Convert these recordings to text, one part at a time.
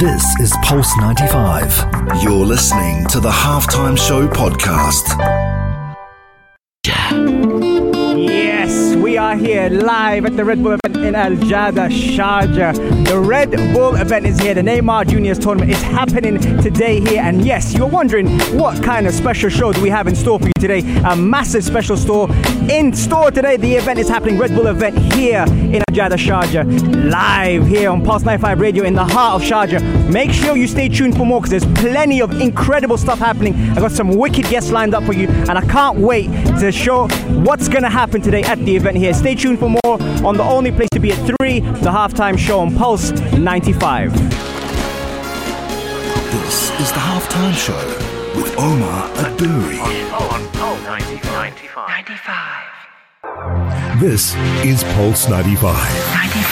This is Pulse 95. You're listening to the Halftime Show podcast. Are here live at the Red Bull event in Aljada, Sharjah. The Red Bull event is here. The Neymar Juniors tournament is happening today here. And yes, you're wondering what kind of special show do we have in store for you today? A massive special store in store today. The event is happening, Red Bull event here in Aljada, Sharjah. Live here on Pulse 95 Radio in the heart of Sharjah. Make sure you stay tuned for more because there's plenty of incredible stuff happening. I've got some wicked guests lined up for you, and I can't wait to show what's going to happen today at the event here. Stay tuned for more on the only place to be at 3, the halftime show on Pulse 95. This is the Halftime Show with Omar Adouri. On Pulse 95. 95. This is Pulse 95. 95.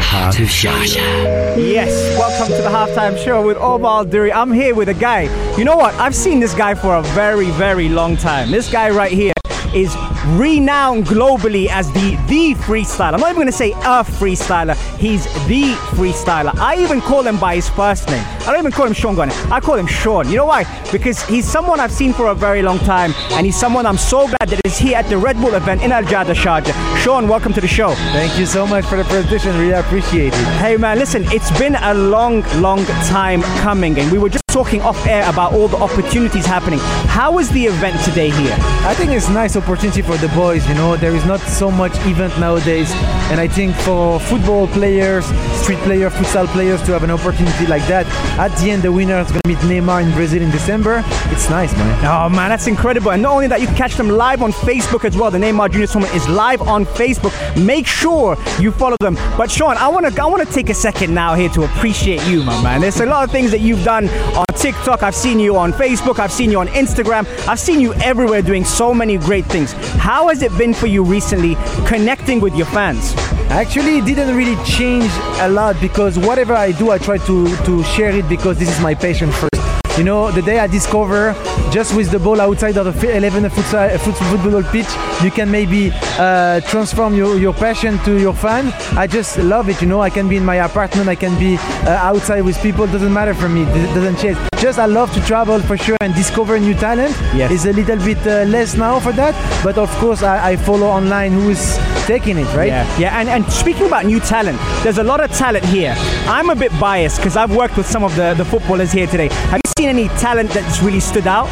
Heart of Sharjah. Yes, welcome to the halftime show with Omar Duri. I'm here with a guy. You know what? I've seen this guy for a very, very long time. This guy right here is renowned globally as the the freestyler. I'm not even going to say a freestyler. He's the freestyler. I even call him by his first name. I don't even call him Sean Garnier. I call him Sean. You know why? Because he's someone I've seen for a very long time, and he's someone I'm so glad that is here at the Red Bull event in Aljada, Sharjah. Sean, welcome to the show. Thank you so much for the presentation. Really appreciate it. Hey man, listen, it's been a long, long time coming, and we were just talking off air about all the opportunities happening. How was the event today here? I think it's a nice opportunity for the boys. You know, there is not so much event nowadays, and I think for football players, street players, futsal players to have an opportunity like that. At the end, the winner is going to meet Neymar in Brazil in December. It's nice, man. Oh man, that's incredible. And not only that, you can catch them live on Facebook as well. The Neymar Junior Tournament is live on Facebook. Make sure you follow them. But Sean, I wanna I wanna take a second now here to appreciate you, my man. There's a lot of things that you've done on TikTok. I've seen you on Facebook. I've seen you on Instagram. I've seen you everywhere doing so many great things. How has it been for you recently connecting with your fans? Actually, it didn't really change a lot because whatever I do, I try to, to share it because this is my passion first. You know, the day I discover just with the ball outside of the fi- 11 futsal, foot, football pitch, you can maybe uh, transform your, your passion to your fan. I just love it. You know, I can be in my apartment, I can be uh, outside with people. Doesn't matter for me. It doesn't change. Just I love to travel for sure and discover new talent. Yes. It's a little bit uh, less now for that, but of course I, I follow online who is taking it, right? Yeah, yeah. And, and speaking about new talent, there's a lot of talent here. I'm a bit biased because I've worked with some of the, the footballers here today. Have you seen any talent that's really stood out?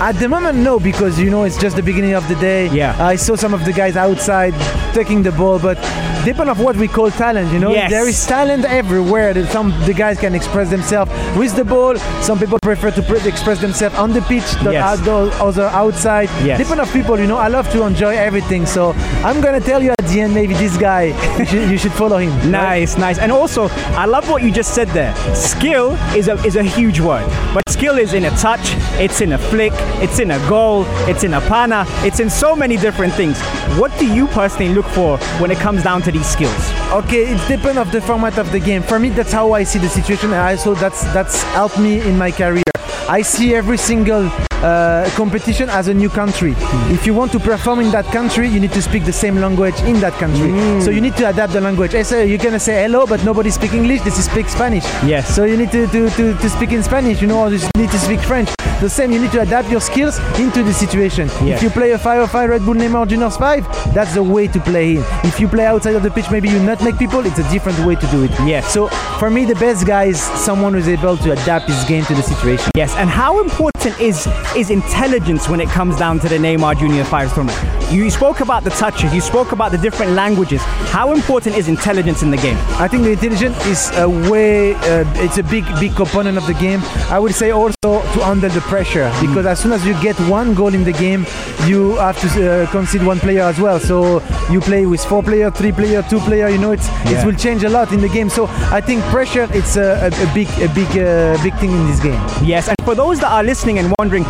At the moment, no, because you know it's just the beginning of the day. Yeah. I saw some of the guys outside taking the ball, but depend of what we call talent. You know, Yes. there is talent everywhere. That some the guys can express themselves with the ball. Some people prefer to pre- express themselves on the pitch, the Yes. outdoor, other outside. Yes. Depend of people. You know, I love to enjoy everything. So I'm gonna tell you at the end, maybe this guy, you should, you should follow him. right? Nice, nice. And also, I love what you just said there. Skill is a is a huge word, but skill is in a touch, it's in a flick, it's in a goal, it's in a pana, it's in so many different things. What do you personally look for when it comes down to these skills? Okay, it depends of the format of the game. For me, that's how I see the situation, and I also that's that's helped me in my career. I see every single uh, competition as a new country. If you want to perform in that country, you need to speak the same language in that country. So you need to adapt the language. I say you're gonna say hello, but nobody speak English. This is speak Spanish. Yes. So you need to, to, to, to speak in Spanish. You know, or you need to speak French. The same. You need to adapt your skills into the situation. Yes. If you play a 505 Red Bull Neymar Juniors 5, that's the way to play in. If you play outside of the pitch, maybe you not make people, it's a different way to do it. Yes. So for me, the best guy is someone who's able to adapt his game to the situation. Yes, and how important is is intelligence when it comes down to the Neymar Junior Fives tournament? You spoke about the touches, you spoke about the different languages. How important is intelligence in the game? I think the intelligence is a way, uh, it's a big, big component of the game. I would say also to handle the pressure because as soon as you get one goal in the game, you have to uh, concede one player as well. So you play with four player, three player, two player. You know, it's Yeah. it will change a lot in the game. So I think pressure, it's a, a, a big, a big, uh, big thing in this game. Yes, and for those that are listening and wondering,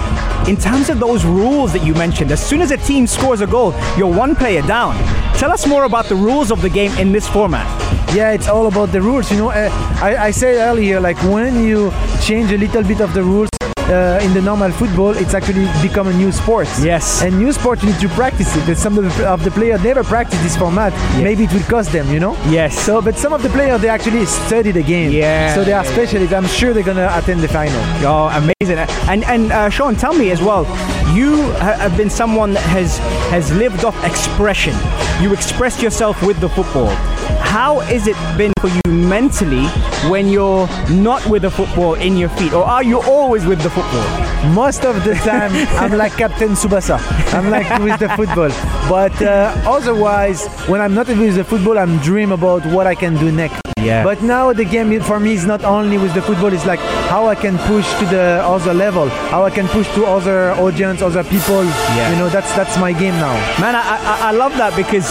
in terms of those rules that you mentioned, as soon as a team scores a goal, you're one player down. Tell us more about the rules of the game in this format. Yeah, it's all about the rules. You know, uh, I, I said earlier, like when you change a little bit of the rules, uh, in the normal football, it's actually become a new sport. Yes. And new sport, you need to practice it. There's some of the, of the players never practice this format. Maybe it will cost them, you know. Yes. So, but some of the players they actually study the game. Yeah. So they are specialists. I'm sure they're gonna attend the final. Oh, amazing! And and uh, Sean, tell me as well. You have been someone that has has lived off expression. You expressed yourself with the football. How has it been for you mentally when you're not with the football in your feet, or are you always with the football? Most of the time, I'm like Captain Tsubasa. I'm like with the football. But uh, otherwise, when I'm not with the football, I'm dream about what I can do next. Yeah. But now the game for me is not only with the football. It's like how I can push to the other level, how I can push to other audience, other people. Yeah. You know, that's that's my game now. Man, I, I, I love that because,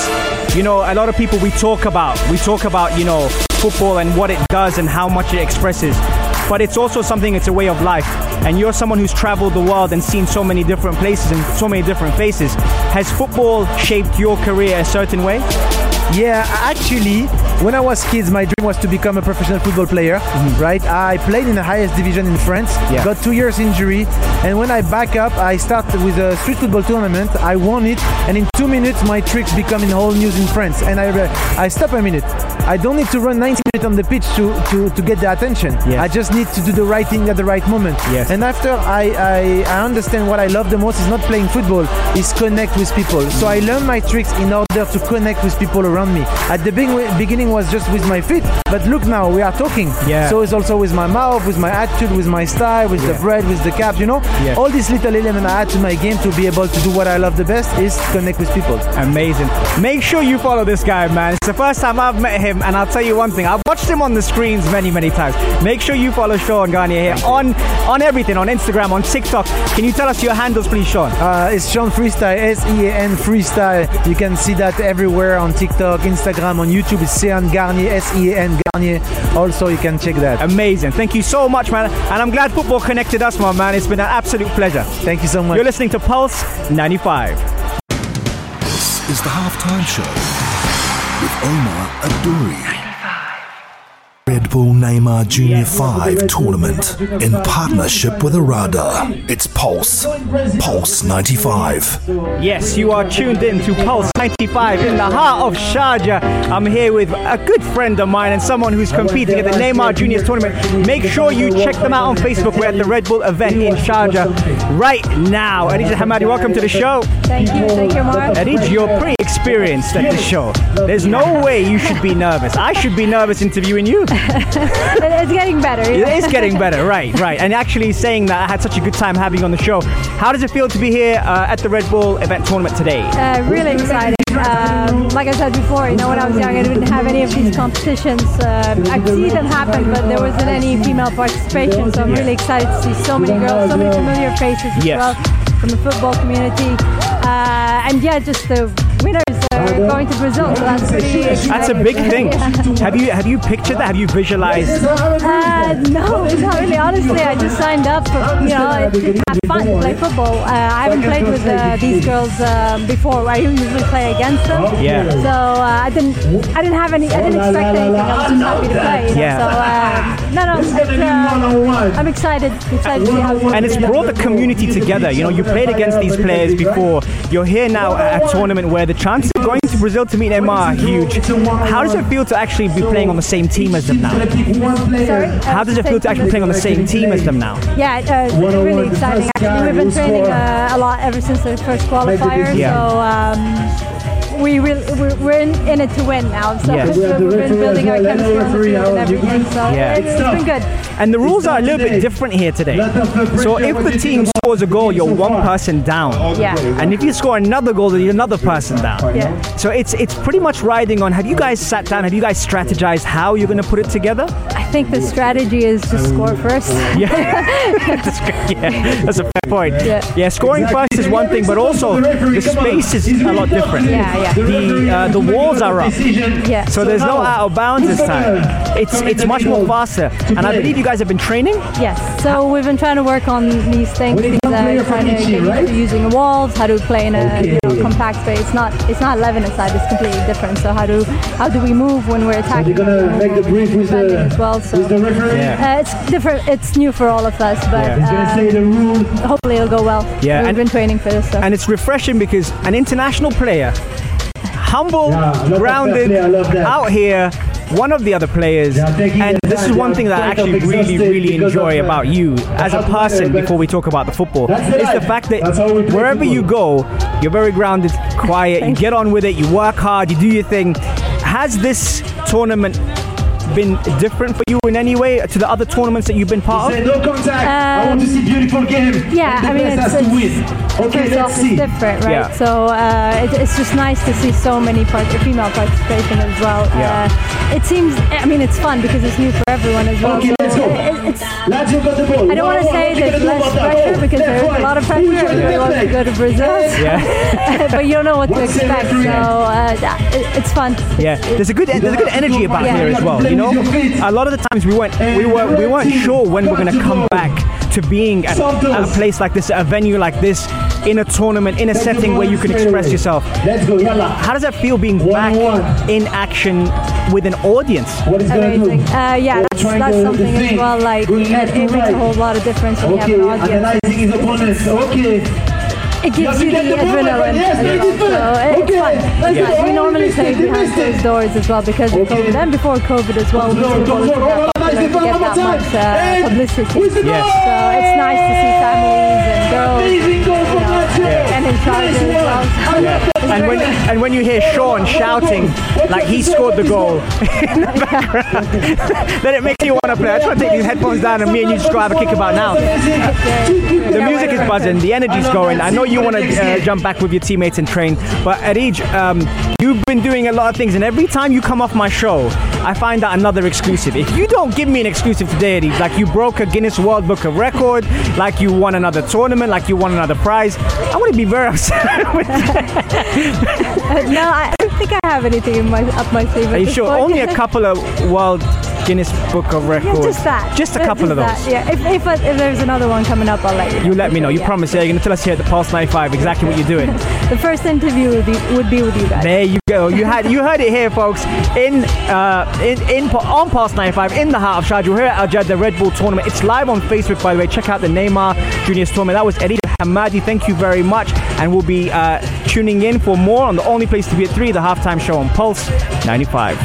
you know, a lot of people we talk about, we talk about, you know, football and what it does and how much it expresses. But it's also something, it's a way of life. And you're someone who's traveled the world and seen so many different places and so many different faces. Has football shaped your career a certain way? Yeah, actually, when I was kids, my dream was to become a professional football player. Mhm. Right? I played in the highest division in France. Yeah. Got two years injury, and when I back up, I started with a street football tournament. I won it, and in two minutes, my tricks become in whole news in France. And I, uh, I stop a minute. I don't need to run 90 minutes on the pitch to, to, to get the attention. Yes. I just need to do the right thing at the right moment. Yes. And after I, I, I understand what I love the most is not playing football, is connect with people. So I learn my tricks in order to connect with people around me. At the beg- beginning was just with my feet, but look now we are talking. Yeah. So it's also with my mouth, with my attitude, with my style, with the bread, with the cap. You know, Yeah. all these little elements I add to my game to be able to do what I love the best is connect with people. Amazing. Make sure you follow this guy, man. It's the first time I've met him, and I'll tell you one thing. I've watched him on the screens many, many times. Make sure you follow Sean Garnier here on on everything, on Instagram, on TikTok. Can you tell us your handles, please, Sean? Uh, it's Sean Freestyle, S E A N Freestyle. You can see that everywhere on TikTok, Instagram, on YouTube. It's Sean Garnier, S E A N Garnier. Also, you can check that. Amazing. Thank you so much, man. And I'm glad football connected us, my man. It's been an absolute pleasure. Thank you so much. You're listening to Pulse 95. This is the halftime show with Omar Adouri. Red Bull Neymar Junior 5 tournament in partnership with Arada. It's Pulse. Pulse 95. Yes, you are tuned in to Pulse 95 in the heart of Sharjah. I'm here with a good friend of mine and someone who's competing at the Neymar Juniors tournament. Make sure you check them out on Facebook. We're at the Red Bull event in Sharjah right now. Adija Hamadi, welcome to the show. Thank you, thank you, Mark. Adij, you're pretty experienced at the show. There's no way you should be nervous. I should be nervous interviewing you. It's getting better. It is getting better, right, right. And actually saying that I had such a good time having you on the show. How does it feel to be here uh, at the Red Bull event tournament today? Uh, really exciting. Um, like I said before, you know, when I was young, I didn't have any of these competitions. Uh, I see them happen, but there wasn't any female participation. So I'm really excited to see so many girls, so many familiar faces as Yes. well from the football community. Uh, and yeah, just the winners uh, going to Brazil. So that's pretty exciting. That's a big thing. Yeah. Have you have you pictured that? Have you visualized? Uh, no, not really. Honestly, I just signed up for you know to have fun, play football. Uh, I haven't played with uh, these girls um, before. I usually play against them. Yeah. So uh, I didn't, I didn't have any, I didn't expect anything. I was just happy to play. you know. Yeah. So uh, no, no, I'm excited, excited to see how. And it's brought the community together. You know, you played against these players before. You're here now at a tournament where the chances of going to Brazil to meet Neymar are huge. How does it feel to actually be playing on the same team as them now? Sorry. How does it feel to actually be playing on the same team as them now? Yeah, uh, it's really exciting. Actually, we've been training uh, a lot ever since the first qualifier. Yeah. So um, we really, we're, we're in, in it to win now. So Yes. we've been building our chemistry on the and everything. So Yeah. it's, it's been good. And the rules are a little bit different here today. So if the team scores a goal, you're one person down. Yeah. And if you score another goal, then you're another person down. Yeah. So it's it's pretty much riding on. Have you guys sat down? Have you guys strategized how you're going to put it together? I think the strategy is to score first. Yeah, that's, yeah, that's a fair point. Yeah. scoring first is one thing, but also the space is a lot different. Yeah, yeah. The uh, the walls are up, Yeah. so there's no out of bounds this time. It's it's much more faster, and I believe you guys have been training. Yes. So we've been trying to work on these things, things that are trying to get used to using walls, how to play in a you know, compact space. It's not it's not 11 aside. It's completely different. So how do how do we move when we're attacking? They're gonna make the brief with the- as well. So uh, it's different. It's new for all of us, but uh, hopefully it'll go well. Yeah, we've and- been training for this. So. and it's refreshing because an international player, humble, Yeah, I love that grounded, play, I love that. out here, one of the other players, Yeah, and the this is one thing that I actually really, really enjoy of, uh, about you as a how to play, person before we talk about the football. That's the It's the fact that That's how we play wherever you go, you're very grounded, quiet, you get on with it, you work hard, you do your thing. Has this tournament been different for you in any way to the other tournaments that you've been part of? Say no contact. I want to see beautiful game. Um, Yeah, and the I mean, best it's- has to it's- win. Okay, First let's see. it's different, right? Yeah. So uh, it, it's just nice to see so many part- female participation as well. Yeah. Uh, it seems, I mean, it's fun because it's new for everyone as well. Okay, so let's go. It, it's, Lazio got the ball. I don't want to One, one. say What you there's gonna do less about that? pressure Oh, because there's a lot of pressure. your Everybody wants to go to Brazil, Yeah. but you don't know what to expect. So uh, it, it's fun. Yeah, there's a good there's a good energy about Yeah. here as well. You know, a lot of the times we weren't we were we weren't sure when we're gonna come back to being at, at a place like this, a venue like this, in a tournament, in a setting where you can express yourself. Let's go, yalla. How does that feel being back in action with an audience? What is gonna Amazing. do? Uh, yeah, that's, that's something as well. Like it, it makes a whole lot of difference when Okay, you have an audience. analyzing his opponents. Okay. It gives You you the the adrenaline yes, as very So it's Okay, fun. let's It's go. fun. We normally missed play it, you behind closed doors as well because of Okay. COVID. And before COVID as well, Control, football isn't control. Oh, nice popular to get that much uh, publicity. Yes. So it's nice to see families and girls, Amazing goal you from know, Lazio. and in charge it's And when and when you hear Sean shouting like he scored the goal in the background, then it makes you want to play. I just want to take these headphones down and me and you just go have a kick about now. The music is buzzing, the energy's going. I know you want to uh, jump back with your teammates and train, but Adij, um, you've been doing a lot of things, and every time you come off my show, I find out another exclusive. If you don't give me an exclusive today, Adij, like you broke a Guinness World Book of Record, like you won another tournament, like you won another prize, I'm going to be upset with uh, no, I don't think I have anything in my up my sleeve. Are you sure? point. Only a couple of World Guinness Book of Records. Yeah, just that. Just a couple of those. that, Yeah, if, if, if there's another one coming up, I'll let you know. You let me know. You Yeah. promise. Yeah, you're going to tell us here at the Pulse 95 exactly what you're doing. The first interview would be, would be with you guys. There you go. You had you heard it here, folks. In uh, in in on Pulse 95 in the heart of Sharjah. We're here at Al Red Bull tournament. It's live on Facebook, by the way. Check out the Neymar Juniors tournament. That was Eddie Hamadi. Thank you very much, and we'll be uh, tuning in for more on the only place to be at three, the halftime show on Pulse 95.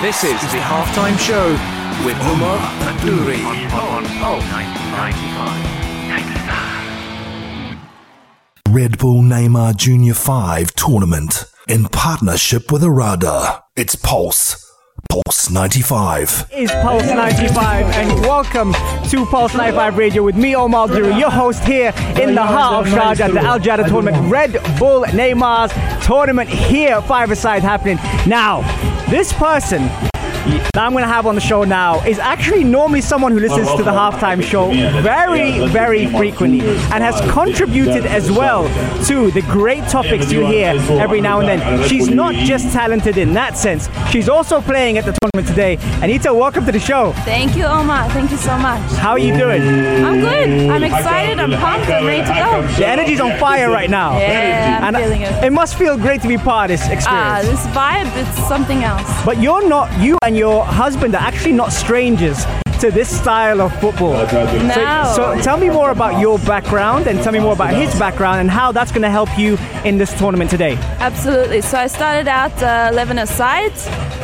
This is the halftime show with Umar Adouri on Pulse 95. Red Bull Neymar Junior 5 tournament in partnership with Arada. It's Pulse. Pulse 95. is Pulse 95 and welcome to Pulse 95 Radio with me, Omar Duru, your host here in the heart of Sharjah at the Aljada tournament. Red Bull Neymar's tournament here, five-a-side happening. Now, this person that I'm going to have on the show now is actually normally someone who listens to the halftime show very, very frequently and has contributed as well to the great topics you hear every now and then. She's not just talented in that sense, she's also playing at the tournament today. Anita, welcome to the show. Thank you, Omar. Thank you so much. How are you doing? I'm good. I'm excited. I'm pumped. I'm ready to go. The energy's on fire right now. Yeah, I'm and feeling it. it must feel great to be part of this experience. Ah, this vibe, it's something else. but you're not, you and your husband are actually not strangers to this style of football. No. So, so tell me more about your background and tell me more about his background and how that's going to help you in this tournament today. Absolutely. So I started out uh, 11 aside.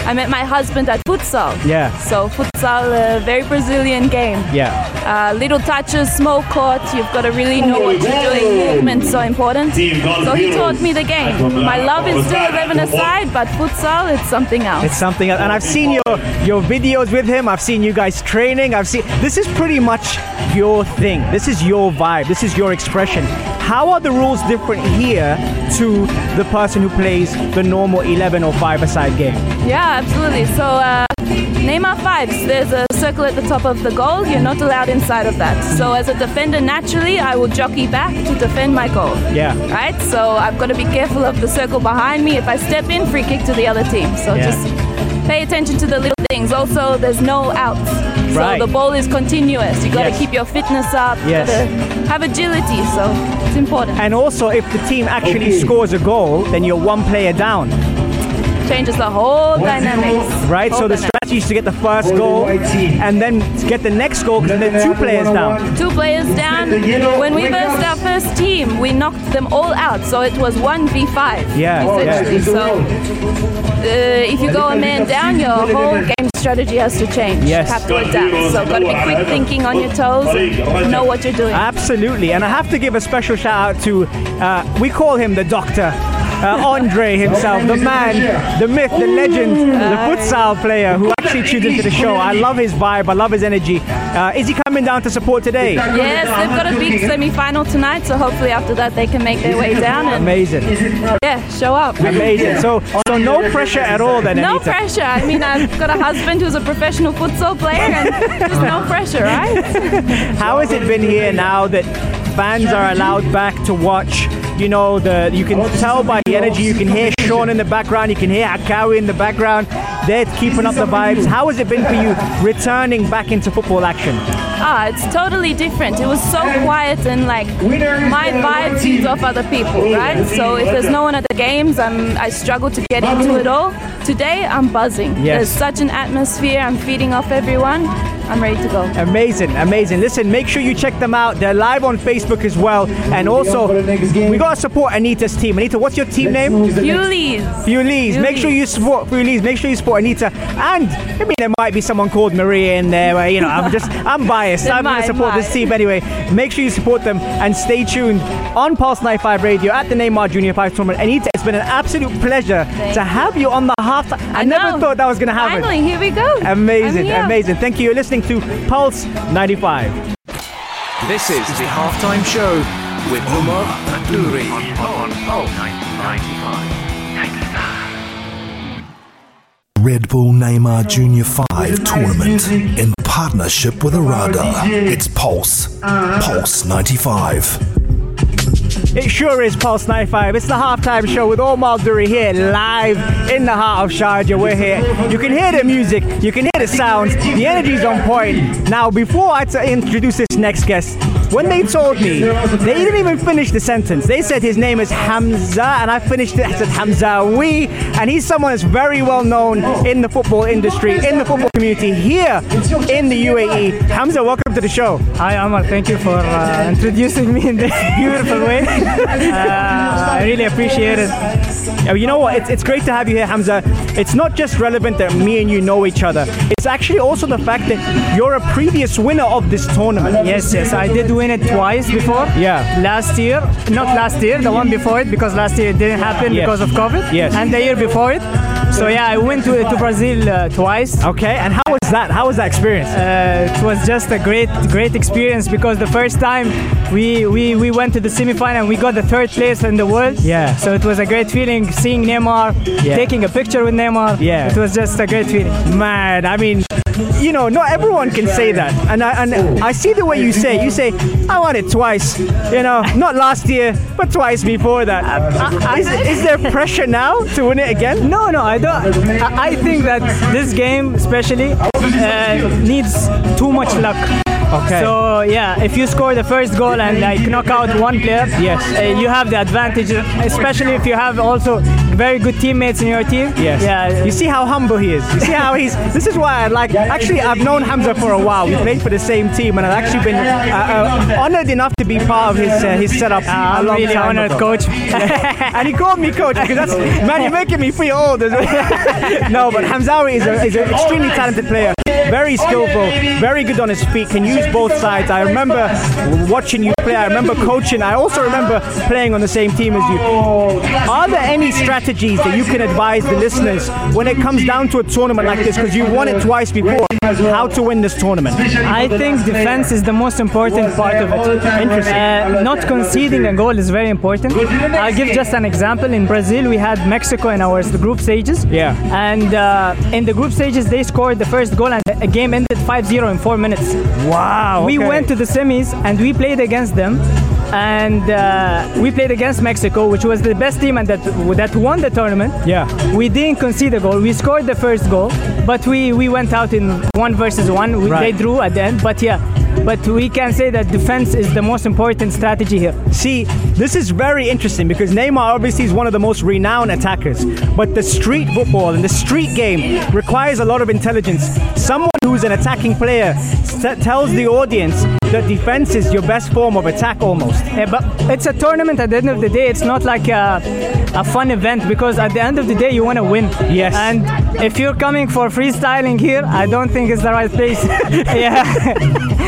I met my husband at futsal. Yeah. So futsal, a very Brazilian game. Yeah. Uh, little touches, small court. You've got to really know what you're doing. Movement's so important. So he taught me the game. My love is still 11 aside, but futsal, it's something else. It's something else. And I've seen your your videos with him. I've seen you guys training. I've seen this is pretty much your thing. This is your vibe. This is your expression. How are the rules different here to the person who plays the normal 11 or 5 aside game? Yeah, absolutely. So, uh, Neymar fives. There's a circle at the top of the goal. You're not allowed inside of that. So, as a defender, naturally, I will jockey back to defend my goal. Yeah. Right. So I've got to be careful of the circle behind me. If I step in, free kick to the other team. So Yeah. just pay attention to the little things. Also, there's no outs. So Right. the ball is continuous. You got to Yes. keep your fitness up. Yes. have agility. So it's important. And also, if the team actually scores a goal, then you're one player down. Changes the whole dynamics. Right, Whole so the dynamics. strategy is to get the first goal and then get the next goal because then two players down. Two players down. When we versed our first team, we knocked them all out, so it was one v five. Yeah, essentially. yeah. So uh, if you go a man down, your whole game strategy has to change. Yes. Have to adapt. So got to be quick thinking on your toes, and know what you're doing. Absolutely, and I have to give a special shout out to, uh, we call him the doctor. Uh, Andre himself, the man, the myth, the legend, the futsal player who actually tuned into the show. I love his vibe, I love his energy. Uh, is he coming down to support today? Yes, they've got a big semi-final tonight, so hopefully after that they can make their way down and Amazing, yeah, show up. amazing. So, so no pressure at all then, No Anita. pressure. I mean, I've got a husband who's a professional futsal player, and there's no pressure, right? How has it been here now that fans are allowed back to watch? You know, the you can tell by the energy. You can hear Sean in the background. You can hear Akawi in the background. They're keeping up the vibes. How has it been for you returning back into football action? Ah, it's totally different. It was so quiet and like my vibe feeds off other people, right? So if there's no one at the games, I'm I struggle to get into it all. Today I'm buzzing. Yes. There's such an atmosphere. I'm feeding off everyone. I'm ready to go. Amazing, amazing. Listen, make sure you check them out. They're live on Facebook as well. And also, we got to support Anita's team. Anita, what's your team name? Yuli's. Fulees. Make sure you support Fulees. Make sure you support Anita. And I mean, there might be someone called Maria in there. Where you know, I'm just I'm biased. I'm going to support this team anyway. Make sure you support them and stay tuned on Pulse 95 Radio at the Neymar Junior Five tournament. Anita, it's been an absolute pleasure Thank to you. have you on the half. I, never know. thought that was going to happen. Finally, here we go. Amazing, amazing. Thank you. You're listening to Pulse 95. This is the halftime show with Omar Adouri on Pulse 95. Red Bull Neymar Junior 5 tournament in partnership with Arada. It's Pulse. Pulse 95. It sure is Pulse 95. It's the halftime show with Omar Duri here live in the heart of Sharjah. We're here. You can hear the music, you can hear the sounds, the energy's on point. Now, before I t- introduce this next guest, when they told me, they didn't even finish the sentence. They said his name is Hamza, and I finished it. I said Hamzawi, and he's someone that's very well known in the football industry, in the football community here in the UAE. Hamza, welcome to the show. Hi Amar, thank you for uh, introducing me in this beautiful way. Uh, I really appreciate it. You know what? It's, it's great to have you here, Hamza. It's not just relevant that me and you know each other. It's actually also the fact that you're a previous winner of this tournament. Yes, yes, I did win it twice before. Yeah. Last year, not last year, the one before it, because last year it didn't happen Yes. because of COVID. Yes. And the year before it. So yeah, I went to, to Brazil uh, twice. Okay, and how was that? How was that experience? Uh, it was just a great, great experience because the first time we, we, we went to the semi-final and we got the third place in the world. Yeah. So it was a great feeling seeing Neymar, Yeah. taking a picture with Neymar. Yeah. It was just a great feeling. Man, I mean, you know, not everyone can say that. And I, and I see the way you say it. You say, I won it twice. You know, not last year, but twice before that. Is, is there pressure now to win it again? No, no, I don't. I, I think that this game, especially, uh, needs too much luck. Okay. So yeah, if you score the first goal and like knock out one player, Yes. uh, you have the advantage. Especially if you have also very good teammates in your team. Yes. Yeah. You see how humble he is. You see how he's. This is why I like. Actually, I've known Hamza for a while. We played for the same team, and I've actually been uh, uh, honored enough to be part of his uh, his setup. a I'm long really time honored, ago. coach. and he called me coach because that's man, you're making me feel old. no, but Hamzawi is, a, is an extremely talented player, very skillful, very good on his feet, can use both sides. I remember watching you play. I remember coaching. I also remember playing on the same team as you. Are there any strategies that you can advise the listeners when it comes down to a tournament like this? Because you won it twice before. How to win this tournament? I think defense is the most important part of it. Interesting. Uh, not conceding a goal is very important. I'll give just an example. In Brazil, we had Mexico in our group stages. Yeah. And uh, in the group stages, they scored the first goal, and a game ended 5-0 in four minutes. Wow. We okay. went to the semis and we played against them. and uh, we played against Mexico, which was the best team and that that won the tournament. Yeah. We didn't concede a goal. We scored the first goal, but we, we went out in one versus one. We, Right. They drew at the end, but yeah. But we can say that defense is the most important strategy here. See, this is very interesting because Neymar obviously is one of the most renowned attackers, but the street football and the street game requires a lot of intelligence. Someone who's an attacking player s- tells the audience that defense is your best form of attack almost. Yeah, but it's a tournament at the end of the day. It's not like a, a fun event because at the end of the day, you want to win. Yes. And if you're coming for freestyling here, I don't think it's the right place. yeah.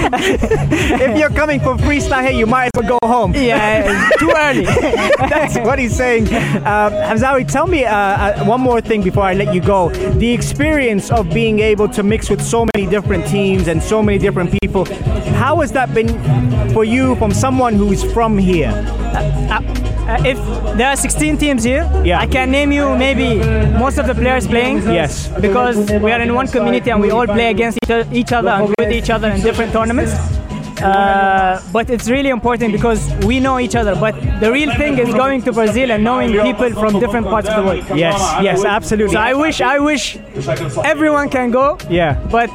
if you're coming for freestyle here, you might as well go home. Yeah, too early. That's what he's saying. Um, Hamzawi, tell me uh, uh, one more thing before I let you go. The experience of being able to mix with so many different teams and so many different people, how has that been for you from someone who's from here? Uh, if there are 16 teams here, Yeah. I can name you maybe most of the players playing. Yes. Because we are in one community and we all play against each, each other and with each other in different tournaments. Uh, but it's really important because we know each other. But the real thing is going to Brazil and knowing people from different parts of the world. Yes, yes, absolutely. So I wish, I wish everyone can go. Yeah. But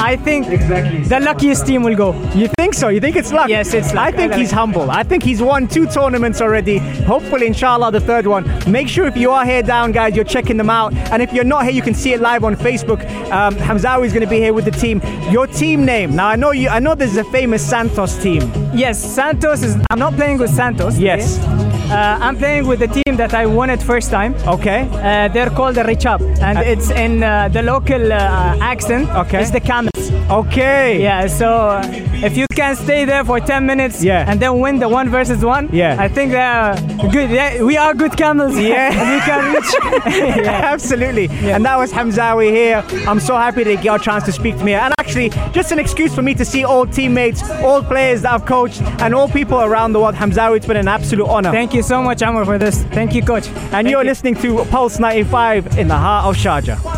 I think exactly. the luckiest team will go. You think so? You think it's luck? Yes, it's luck. I think he's humble. I think he's won two tournaments already. Hopefully, inshallah, the third one. Make sure if you are here down, guys, you're checking them out. And if you're not here, you can see it live on Facebook. Um, Hamzawi is going to be here with the team. Your team name. Now, I know you. I know there's a famous Santos team. Yes, Santos is. I'm not playing with Santos. Yes. Uh, I'm playing with the team that I won it first time. Okay. Uh, they're called the Richap, and Uh, it's in uh, the local uh, accent. Okay. It's the camels. Okay. Yeah. So uh, if you can stay there for 10 minutes. Yeah. And then win the one versus one. Yeah. I think they're uh, good. Yeah, we are good camels. Yeah. we can reach. yeah. Absolutely. And that was Hamzawi here. I'm so happy to get a chance to speak to me. And actually, just an excuse for me to see old teammates, old players that I've coached, and all people around the world. Hamzawi, it's been an absolute honor. Thank you so much, Amr, for this. Thank you, coach. and Thank you're you. listening to Pulse 95 in the heart of Sharjah.